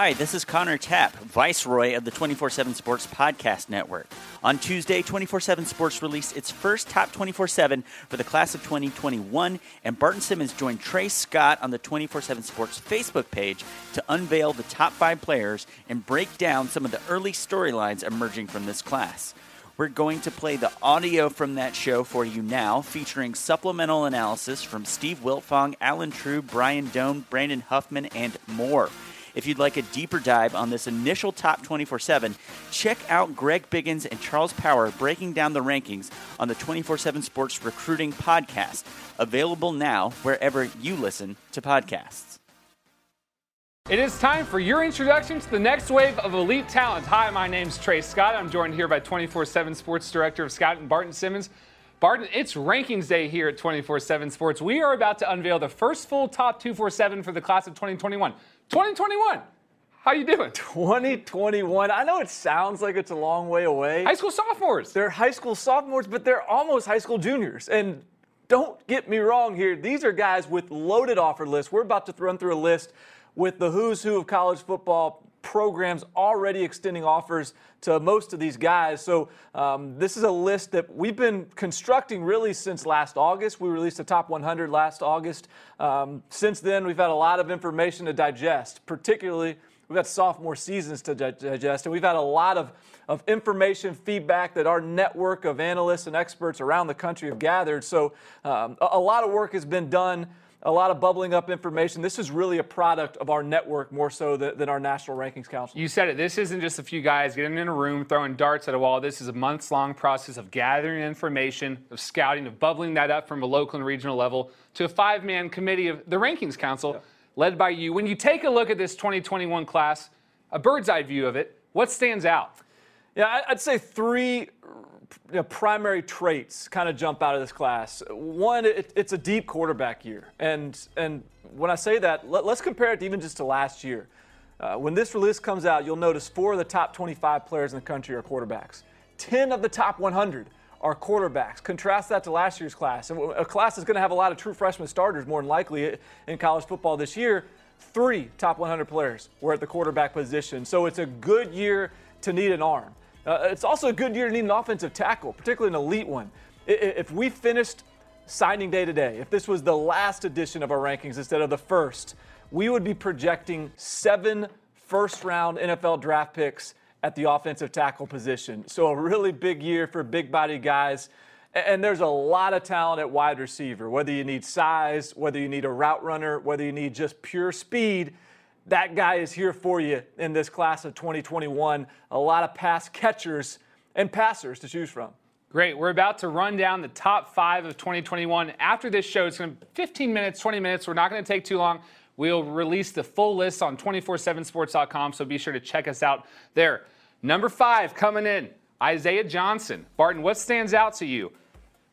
Hi, this is Connor Tapp, Viceroy of the 24 7 Sports Podcast Network. On Tuesday, 24 7 Sports released its first top 24 7 for the class of 2021, and Barton Simmons joined Trey Scott on the 24 7 Sports Facebook page to unveil the top five players and break down some of the early storylines emerging from this class. We're going to play the audio from that show for you now, featuring supplemental analysis from Steve Wiltfong, Allen Trieu, Brian Dohn, Brandon Huffman, and more. If you'd like a deeper dive on this initial top 24 7, check out Greg Biggins and Charles Power breaking down the rankings on the 24 7 Sports Recruiting Podcast, available now wherever you listen to podcasts. It is time for your introduction to the next wave of elite talent. Hi, my name's Trey Scott. I'm joined here by 24 7 Sports Director of Scouting Barton Simmons. Barton, it's rankings day here at 24 7 Sports. We are about to unveil the first full top 247 for the class of 2021. 2021. How you doing? 2021. I know it sounds like it's a long way away. High school sophomores. They're high school sophomores, but they're almost high school juniors. And don't get me wrong here. These are guys with loaded offer lists. We're about to run through a list with the who's who of college football programs already extending offers to most of these guys. So um, this is a list that we've been constructing really since last August. We released the top 100 last August. Um, since then, we've had a lot of information to digest, particularly we've got sophomore seasons to digest, and we've had a lot of, of information, feedback that our network of analysts and experts around the country have gathered. So um, a lot of work has been done a lot of bubbling up information. This is really a product of our network more so than, than, our National Rankings Council. You said it. This isn't just a few guys getting in a room, throwing darts at a wall. This is a months long process of gathering information, of scouting, of bubbling that up from a local and regional level to a five man committee of the Rankings Council yeah. led by you. When you take a look at this 2021 class, a bird's eye view of it, what stands out? Yeah, I'd say three you know, primary traits kind of jump out of this class. One, it, it's a deep quarterback year, and and when I say that, let, us compare it even just to last year. Uh, when this release comes out, you'll notice four of the top 25 players in the country are quarterbacks. 10 of the top 100 are quarterbacks. Contrast that to last year's class. A class that's going to have a lot of true freshman starters, more than likely, in college football this year. Three top 100 players were at the quarterback position. So it's a good year to need an arm. Uh, it's also a good year to need an offensive tackle, particularly an elite one. If we finished signing day today, if this was the last edition of our rankings instead of the first, we would be projecting seven first round NFL draft picks at the offensive tackle position. So a really big year for big body guys. And there's a lot of talent at wide receiver, whether you need size, whether you need a route runner, whether you need just pure speed that guy is here for you in this class of 2021. A lot of pass catchers and passers to choose from. Great. We're about to run down the top five of 2021. After this show, it's going to be 15 minutes, 20 minutes. We're not going to take too long. We'll release the full list on 247sports.com, so be sure to check us out there. Number five coming in, Isaiah Johnson. Barton, what stands out to you?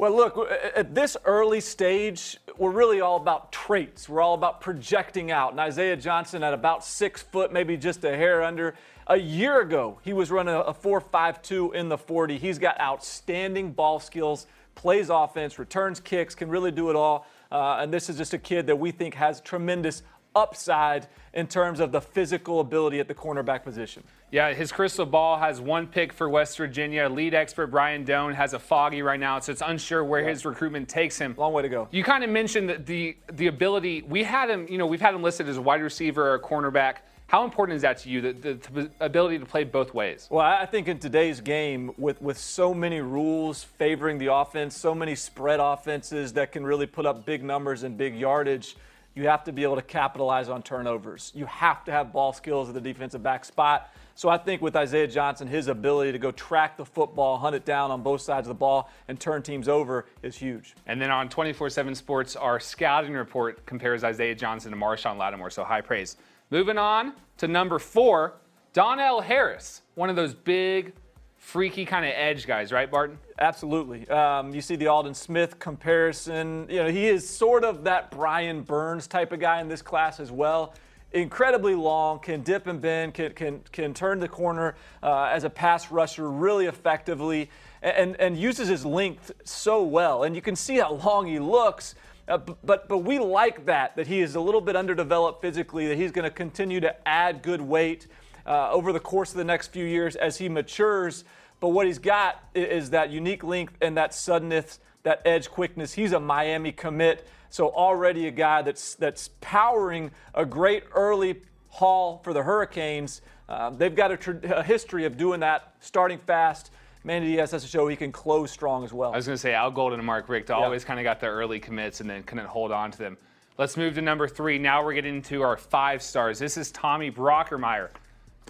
Well, look, at this early stage, we're really all about traits. We're all about projecting out. And Isaiah Johnson at about six foot, maybe just a hair under. A year ago, he was running a 4.52 in the 40. He's got outstanding ball skills, plays offense, returns kicks, can really do it all. Uh, and this is just a kid that we think has tremendous upside in terms of the physical ability at the cornerback position. Yeah, his crystal ball has one pick for West Virginia. Lead expert Brian Dohn has a foggy right now, so it's unsure where yeah. his recruitment takes him. Long way to go. You kind of mentioned the, the the ability. We had him, you know, we've had him listed as a wide receiver or a cornerback. How important is that to you, the, the, the, ability to play both ways? Well, I think in today's game, with, with so many rules favoring the offense, so many spread offenses that can really put up big numbers and big yardage, you have to be able to capitalize on turnovers. You have to have ball skills at the defensive back spot. So I think with Isaiah Johnson, his ability to go track the football, hunt it down on both sides of the ball, and turn teams over is huge. And then on 24 7 Sports, our scouting report compares Isaiah Johnson to Marshon Lattimore, so high praise. Moving on to number four, Donnell Harris, one of those big, freaky kind of edge guys, right, Barton? Absolutely. Um, you see the Aldon Smith comparison. You know, he is sort of that Brian Burns type of guy in this class as well. Incredibly long, can dip and bend, can, can, can turn the corner uh, as a pass rusher really effectively, and, and uses his length so well. And you can see how long he looks Uh, but but we like that that he is a little bit underdeveloped physically. That he's going to continue to add good weight uh, over the course of the next few years as he matures. But what he's got is that unique length and that suddenness, that edge quickness. He's a Miami commit, so already a guy that's that's powering a great early haul for the Hurricanes. Uh, they've got a, tr- a history of doing that, starting fast Manny Diaz has to show he can close strong as well. I was going to say Al Golden and Mark Richt always kind of got the early commits and then couldn't hold on to them. Let's move to number three. Now we're getting into our five stars. This is Tommy Brockermeyer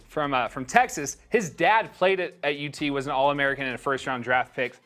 from uh, from Texas. His dad played at, at UT, was an All American and a first round draft pick.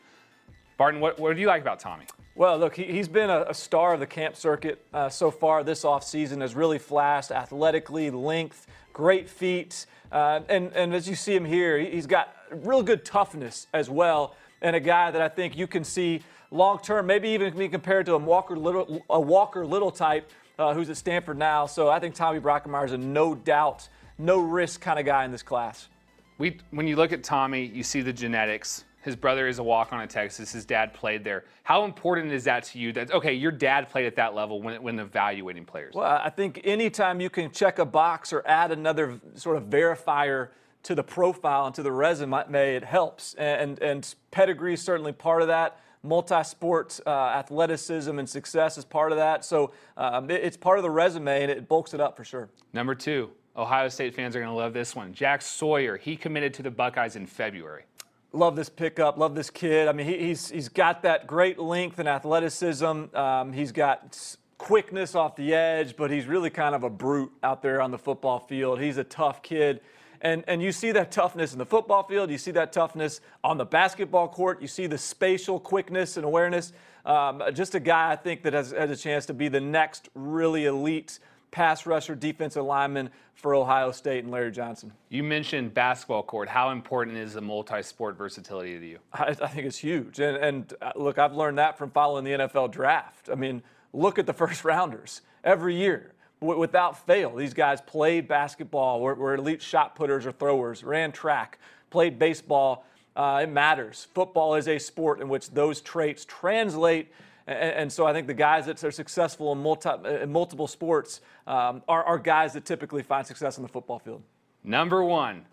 Barton, what, what do you like about Tommy? Well, look, he, has been a, a, star of the camp circuit uh, so far this offseason, has really flashed athletically, length, great feet. Uh, and, and as you see him here, he's got real good toughness as well, and a guy that I think you can see long term, maybe even be compared to a Walker Little, a Walker Little type uh, who's at Stanford now. So I think Tommy Brockermeyer is a no doubt, no risk kind of guy in this class. We, when you look at Tommy, you see the genetics. His brother is a walk on at Texas. His dad played there. How important is that to you? That okay, your dad played at that level when, when evaluating players. Well, I think anytime you can check a box or add another sort of verifier to the profile and to the resume, it helps. And, and pedigree is certainly part of that. Multi-sport uh, athleticism and success is part of that. So um, it, it's part of the resume, and it bulks it up for sure. Number two, Ohio State fans are going to love this one. Jack Sawyer, he committed to the Buckeyes in February. Love this pickup. Love this kid. I mean, he, he's he's got that great length and athleticism. Um, he's got quickness off the edge, but he's really kind of a brute out there on the football field. He's a tough kid. And, and you see that toughness in the football field. You see that toughness on the basketball court. You see the spatial quickness and awareness. Um, just a guy, I think, that has, has a chance to be the next really elite pass rusher, defensive lineman for Ohio State and Larry Johnson. You mentioned basketball court. How important is the multi-sport versatility to you? I, I think it's huge. And, and uh, look, I've learned that from following the NFL draft. I mean, look at the first rounders every year without fail. These guys played basketball, were, were elite shot putters or throwers, ran track, played baseball. Uh, it matters. Football is a sport in which those traits translate. And, and so I think the guys that are successful in, multi, in multiple sports um, are, are guys that typically find success on the football field. Number one,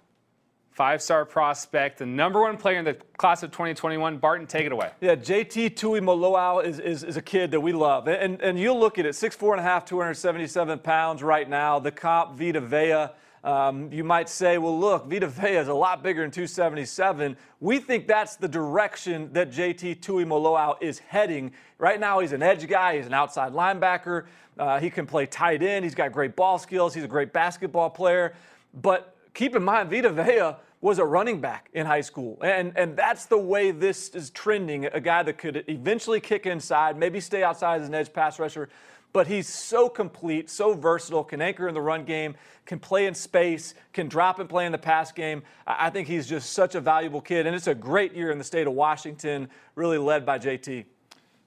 Five star prospect, the number one player in the class of 2021. Barton, take it away. Yeah, JT Tuimoloau is, is, is a kid that we love. And, and you'll look at it 6'4 and a half, 277 pounds right now. The comp, Vita Vea. Um, you might say, well, look, Vita Vea is a lot bigger than 277. We think that's the direction that JT Tuimoloau is heading. Right now, he's an edge guy, he's an outside linebacker. Uh, he can play tight end, he's got great ball skills, he's a great basketball player. But keep in mind, Vita Vea was a running back in high school. And, and that's the way this is trending a guy that could eventually kick inside, maybe stay outside as an edge pass rusher. But he's so complete, so versatile, can anchor in the run game, can play in space, can drop and play in the pass game. I think he's just such a valuable kid. And it's a great year in the state of Washington, really led by JT.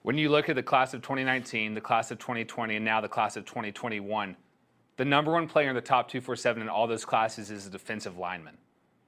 When you look at the class of 2019, the class of 2020, and now the class of 2021, the number one player in the top 247 in all those classes is a defensive lineman.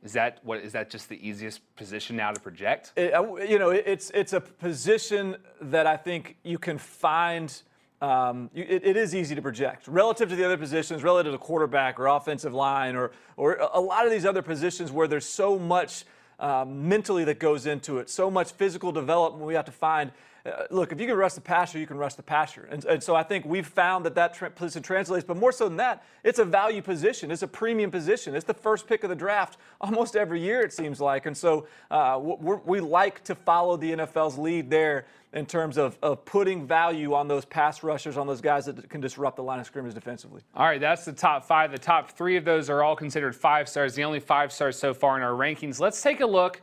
Is that what is that just the easiest position now to project? It, uh, you know, it's it's a position that I think you can find. Um, it, it is easy to project relative to the other positions, relative to quarterback or offensive line, or or a lot of these other positions where there's so much um, mentally that goes into it, so much physical development we have to find. Uh, look, if you can rush the passer, you can rush the passer. And, and so I think we've found that that tra- position translates. But more so than that, it's a value position. It's a premium position. It's the first pick of the draft almost every year, it seems like. And so uh, we like to follow the NFL's lead there in terms of, of putting value on those pass rushers, on those guys that can disrupt the line of scrimmage defensively. All right, that's the top five. The top three of those are all considered five stars, the only five stars so far in our rankings. Let's take a look,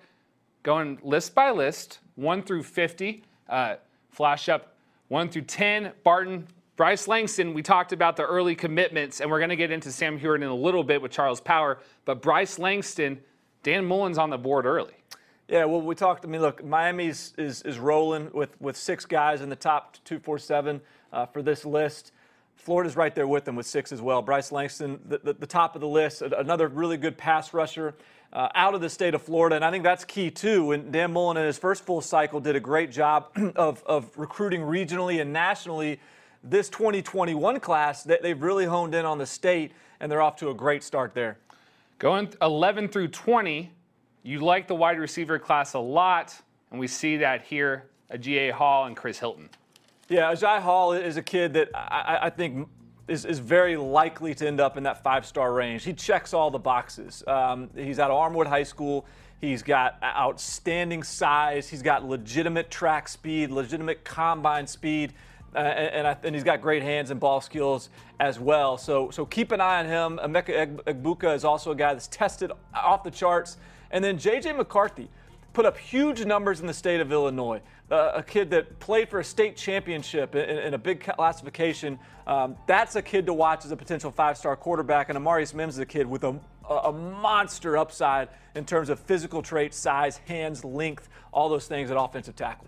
going list by list, one through 50. Uh, flash up 1 through 10. Barton, Bryce Langston, we talked about the early commitments, and we're going to get into Sam Huard in a little bit with Charles Power. But Bryce Langston, Dan Mullen's on the board early. Yeah, well, we talked. I mean, look, Miami's is, is rolling with, with six guys in the top 247 uh, for this list. Florida's right there with them with six as well. Bryce Langston, the, the, the top of the list, another really good pass rusher uh, out of the state of Florida. And I think that's key too. And Dan Mullen in his first full cycle did a great job of, of recruiting regionally and nationally. This 2021 class, that they've really honed in on the state, and they're off to a great start there. Going 11 through 20, you like the wide receiver class a lot, and we see that here. Agiye Hall and Chris Hilton. Yeah, Agiye Hall is a kid that I, I think is, is very likely to end up in that five star range. He checks all the boxes. Um, he's out of Armwood High School. He's got outstanding size. He's got legitimate track speed, legitimate combine speed, uh, and, and, he's got great hands and ball skills as well. So, so keep an eye on him. Emeka Egbuka is also a guy that's tested off the charts. And then J.J. McCarthy put up huge numbers in the state of Illinois. Uh, a kid that played for a state championship in, in a big classification. Um, that's a kid to watch as a potential five-star quarterback. And Amarius Mims is a kid with a, a monster upside in terms of physical traits, size, hands, length, all those things at offensive tackle.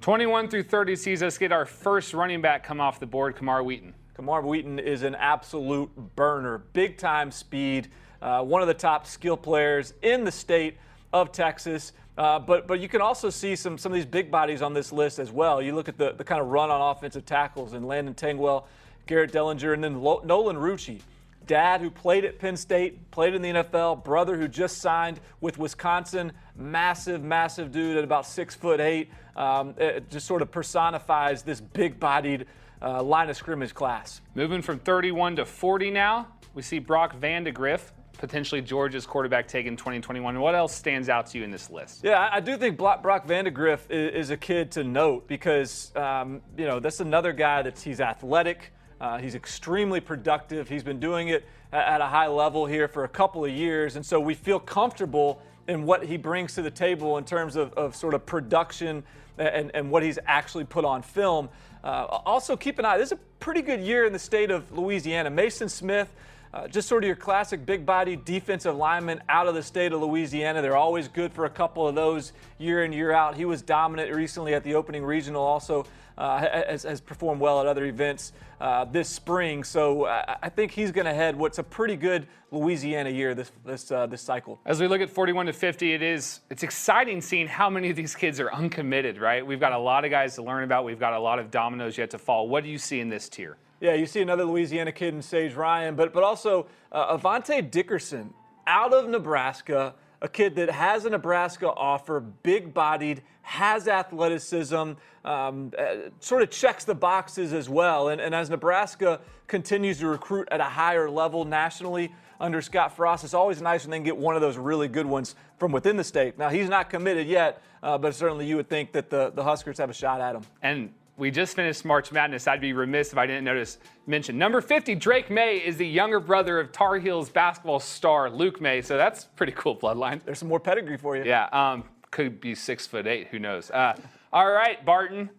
21 through 30 sees us get our first running back come off the board, Camar Wheaton. Camar Wheaton is an absolute burner, big time speed, uh, one of the top skill players in the state of Texas. Uh, but but you can also see some some of these big bodies on this list as well. You look at the, the kind of run on offensive tackles and Landon Tengwall, Garrett Dellinger, and then Lo- Nolan Rucci. Dad who played at Penn State, played in the NFL. Brother who just signed with Wisconsin. Massive, massive dude at about six foot eight. Um, it just sort of personifies this big-bodied uh, line of scrimmage class. Moving from 31 to 40 now, we see Brock Vandagriff potentially Georgia's quarterback taken 2021. What else stands out to you in this list? Yeah, I do think Brock Vandagriff is a kid to note because, um, you know, that's another guy that's he's athletic. Uh, he's extremely productive. He's been doing it at a high level here for a couple of years. And so we feel comfortable in what he brings to the table in terms of, of sort of production and, and what he's actually put on film. Uh, also, keep an eye. This is a pretty good year in the state of Louisiana. Mason Smith uh, just sort of your classic big body defensive lineman out of the state of Louisiana. They're always good for a couple of those year in, year out. He was dominant recently at the opening regional, also uh, has, has, performed well at other events uh, this spring. So I, I think he's going to head what's a pretty good Louisiana year this this uh, this cycle. As we look at 41 to 50, it is it's exciting seeing how many of these kids are uncommitted. Right, we've got a lot of guys to learn about. We've got a lot of dominoes yet to fall. What do you see in this tier? Yeah, you see another Louisiana kid in Sage Ryan, but but also uh, Avante Dickerson out of Nebraska, a kid that has a Nebraska offer, big-bodied, has athleticism, um, uh, sort of checks the boxes as well. And, and as Nebraska continues to recruit at a higher level nationally under Scott Frost, it's always nice when they get one of those really good ones from within the state. Now he's not committed yet, uh, but certainly you would think that the the Huskers have a shot at him. And we just finished March Madness. I'd be remiss if I didn't notice mention. Number 50, Drake Maye is the younger brother of Tar Heels basketball star Luke Maye. So that's pretty cool bloodline. There's some more pedigree for you. Yeah, um, could be six foot eight. Who knows? Uh, all right, Barton.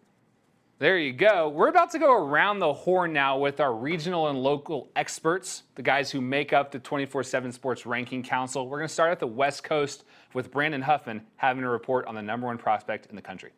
There you go. We're about to go around the horn now with our regional and local experts, the guys who make up the 24 7 Sports Ranking Council. We're going to start at the West Coast with Brandon Huffman having a report on the number one prospect in the country.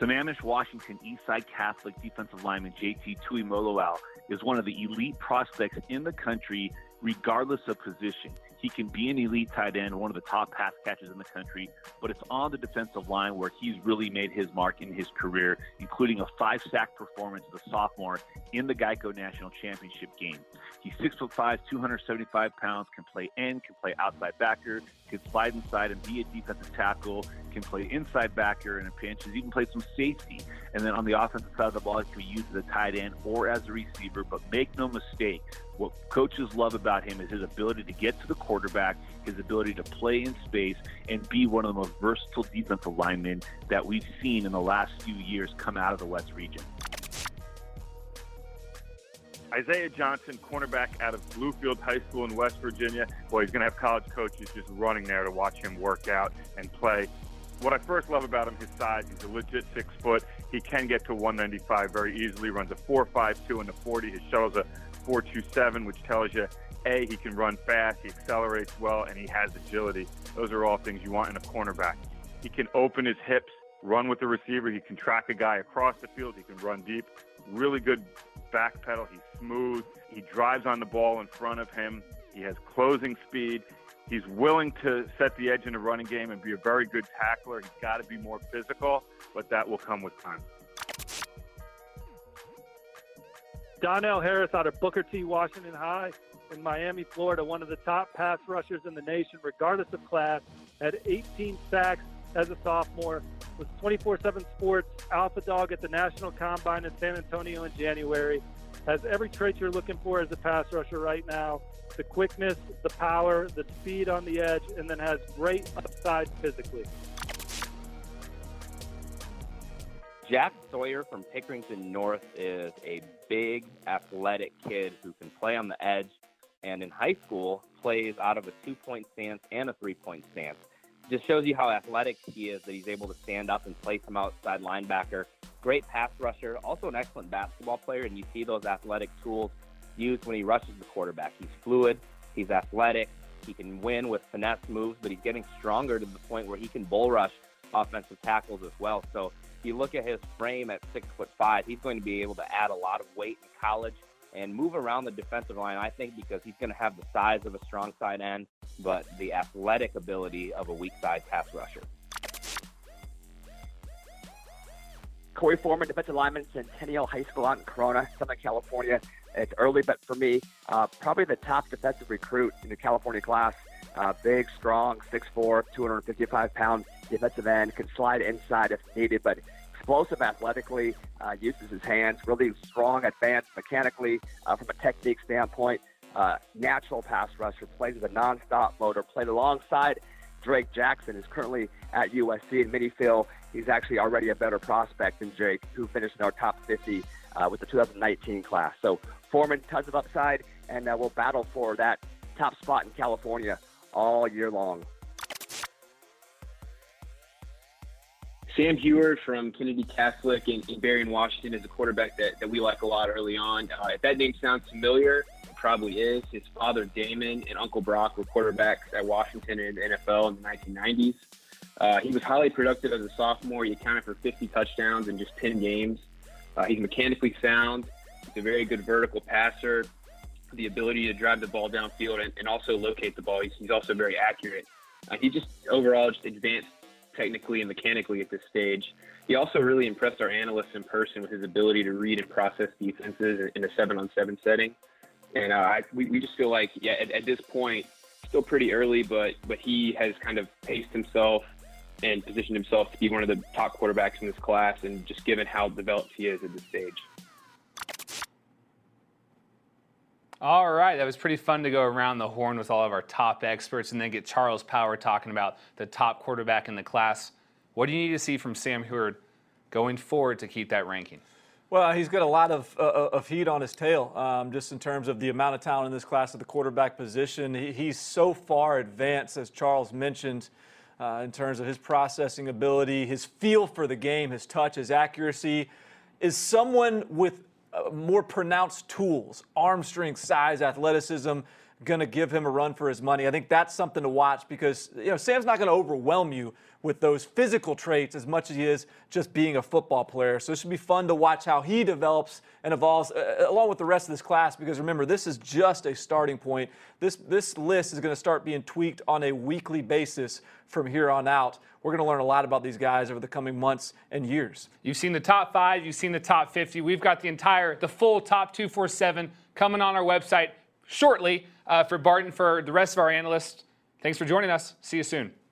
Sammamish, Washington Eastside Catholic defensive lineman JT Tuimoloau is one of the elite prospects in the country, regardless of position. He can be an elite tight end, one of the top pass catchers in the country, but it's on the defensive line where he's really made his mark in his career, including a five sack performance as a sophomore in the Geico National Championship game. He's 6'5, 275 pounds, can play end, can play outside backer, can slide inside and be a defensive tackle, can play inside backer in a pinch, he's even played some safety. And then on the offensive side of the ball, he can be used as a tight end or as a receiver. But make no mistake, what coaches love about him is his ability to get to the quarterback, his ability to play in space, and be one of the most versatile defensive linemen that we've seen in the last few years come out of the West region. Isaiah Johnson, cornerback out of Bluefield High School in West Virginia. Boy, he's going to have college coaches just running there to watch him work out and play. What I first love about him, his size. He's a legit six foot. He can get to 195 very easily. Runs a 4.52 in the 40. His shuttle's a 4.27, which tells you a he can run fast, he accelerates well, and he has agility. Those are all things you want in a cornerback. He can open his hips run with the receiver. He can track a guy across the field. He can run deep. Really good back pedal. He's smooth. He drives on the ball in front of him. He has closing speed. He's willing to set the edge in a running game and be a very good tackler. He's got to be more physical, but that will come with time. Donnell Harris out of Booker T. Washington High in Miami, Florida, one of the top pass rushers in the nation, regardless of class, had 18 sacks as a sophomore, was 24-7 Sports Alpha Dog at the National Combine in San Antonio in January, has every trait you're looking for as a pass rusher right now, the quickness, the power, the speed on the edge, and then has great upside physically. Jack Sawyer from Pickerington North is a big, athletic kid who can play on the edge, and in high school plays out of a two-point stance and a three-point stance. Just shows you how athletic he is that he's able to stand up and play some outside linebacker. Great pass rusher, also an excellent basketball player, and you see those athletic tools used when he rushes the quarterback. He's fluid, he's athletic, he can win with finesse moves, but he's getting stronger to the point where he can bull rush offensive tackles as well. So if you look at his frame at six foot five, he's going to be able to add a lot of weight in college and move around the defensive line. I think because he's going to have the size of a strong side end, but the athletic ability of a weak side pass rusher. Corey Foreman, defensive lineman, Centennial High School out in Corona, Southern California. It's early, but for me, uh, probably the top defensive recruit in the California class. Uh, big, strong, 6'4", 255 pound defensive end, can slide inside if needed, but explosive athletically, uh, uses his hands, really strong, advanced mechanically uh, from a technique standpoint. Uh, natural pass rusher, plays with a nonstop motor, played alongside Drake Jackson, who's currently at USC. And many feel he's actually already a better prospect than Drake, who finished in our top 50 uh, with the 2019 class. So Foreman, tons of upside, and uh, we'll battle for that top spot in California all year long. Sam Huard from Kennedy Catholic in, in Burien, Washington is a quarterback that, that we like a lot early on. Uh, if that name sounds familiar, it probably is. His father, Damon, and Uncle Brock were quarterbacks at Washington and NFL in the 1990s. Uh, he was highly productive as a sophomore. He accounted for 50 touchdowns in just 10 games. Uh, he's mechanically sound. He's a very good vertical passer. The ability to drive the ball downfield and, and also locate the ball. He's, he's also very accurate. Uh, he just overall just advanced technically and mechanically at this stage. He also really impressed our analysts in person with his ability to read and process defenses in a seven-on-seven setting. And uh, I, we, we just feel like, yeah, at, at this point, still pretty early, but but he has kind of paced himself and positioned himself to be one of the top quarterbacks in this class. And just given how developed he is at this stage. All right, that was pretty fun to go around the horn with all of our top experts and then get Charles Power talking about the top quarterback in the class. What do you need to see from Sam Huard going forward to keep that ranking? Well, he's got a lot of, uh, uh, of heat on his tail, um, just in terms of the amount of talent in this class at the quarterback position. He, he's so far advanced, as Charles mentioned, uh, in terms of his processing ability, his feel for the game, his touch, his accuracy. Is someone with more pronounced tools, arm strength, size, athleticism, going to give him a run for his money. I think that's something to watch because you know Sam's not going to overwhelm you with those physical traits as much as he is just being a football player. So it should be fun to watch how he develops and evolves uh, uh along with the rest of this class because remember this is just a starting point. This this list is going to start being tweaked on a weekly basis from here on out. We're going to learn a lot about these guys over the coming months and years. You've seen the top 5, you've seen the top 50. We've got the entire the full top 247 coming on our website shortly uh, for Barton, for the rest of our analysts. Thanks for joining us. See you soon.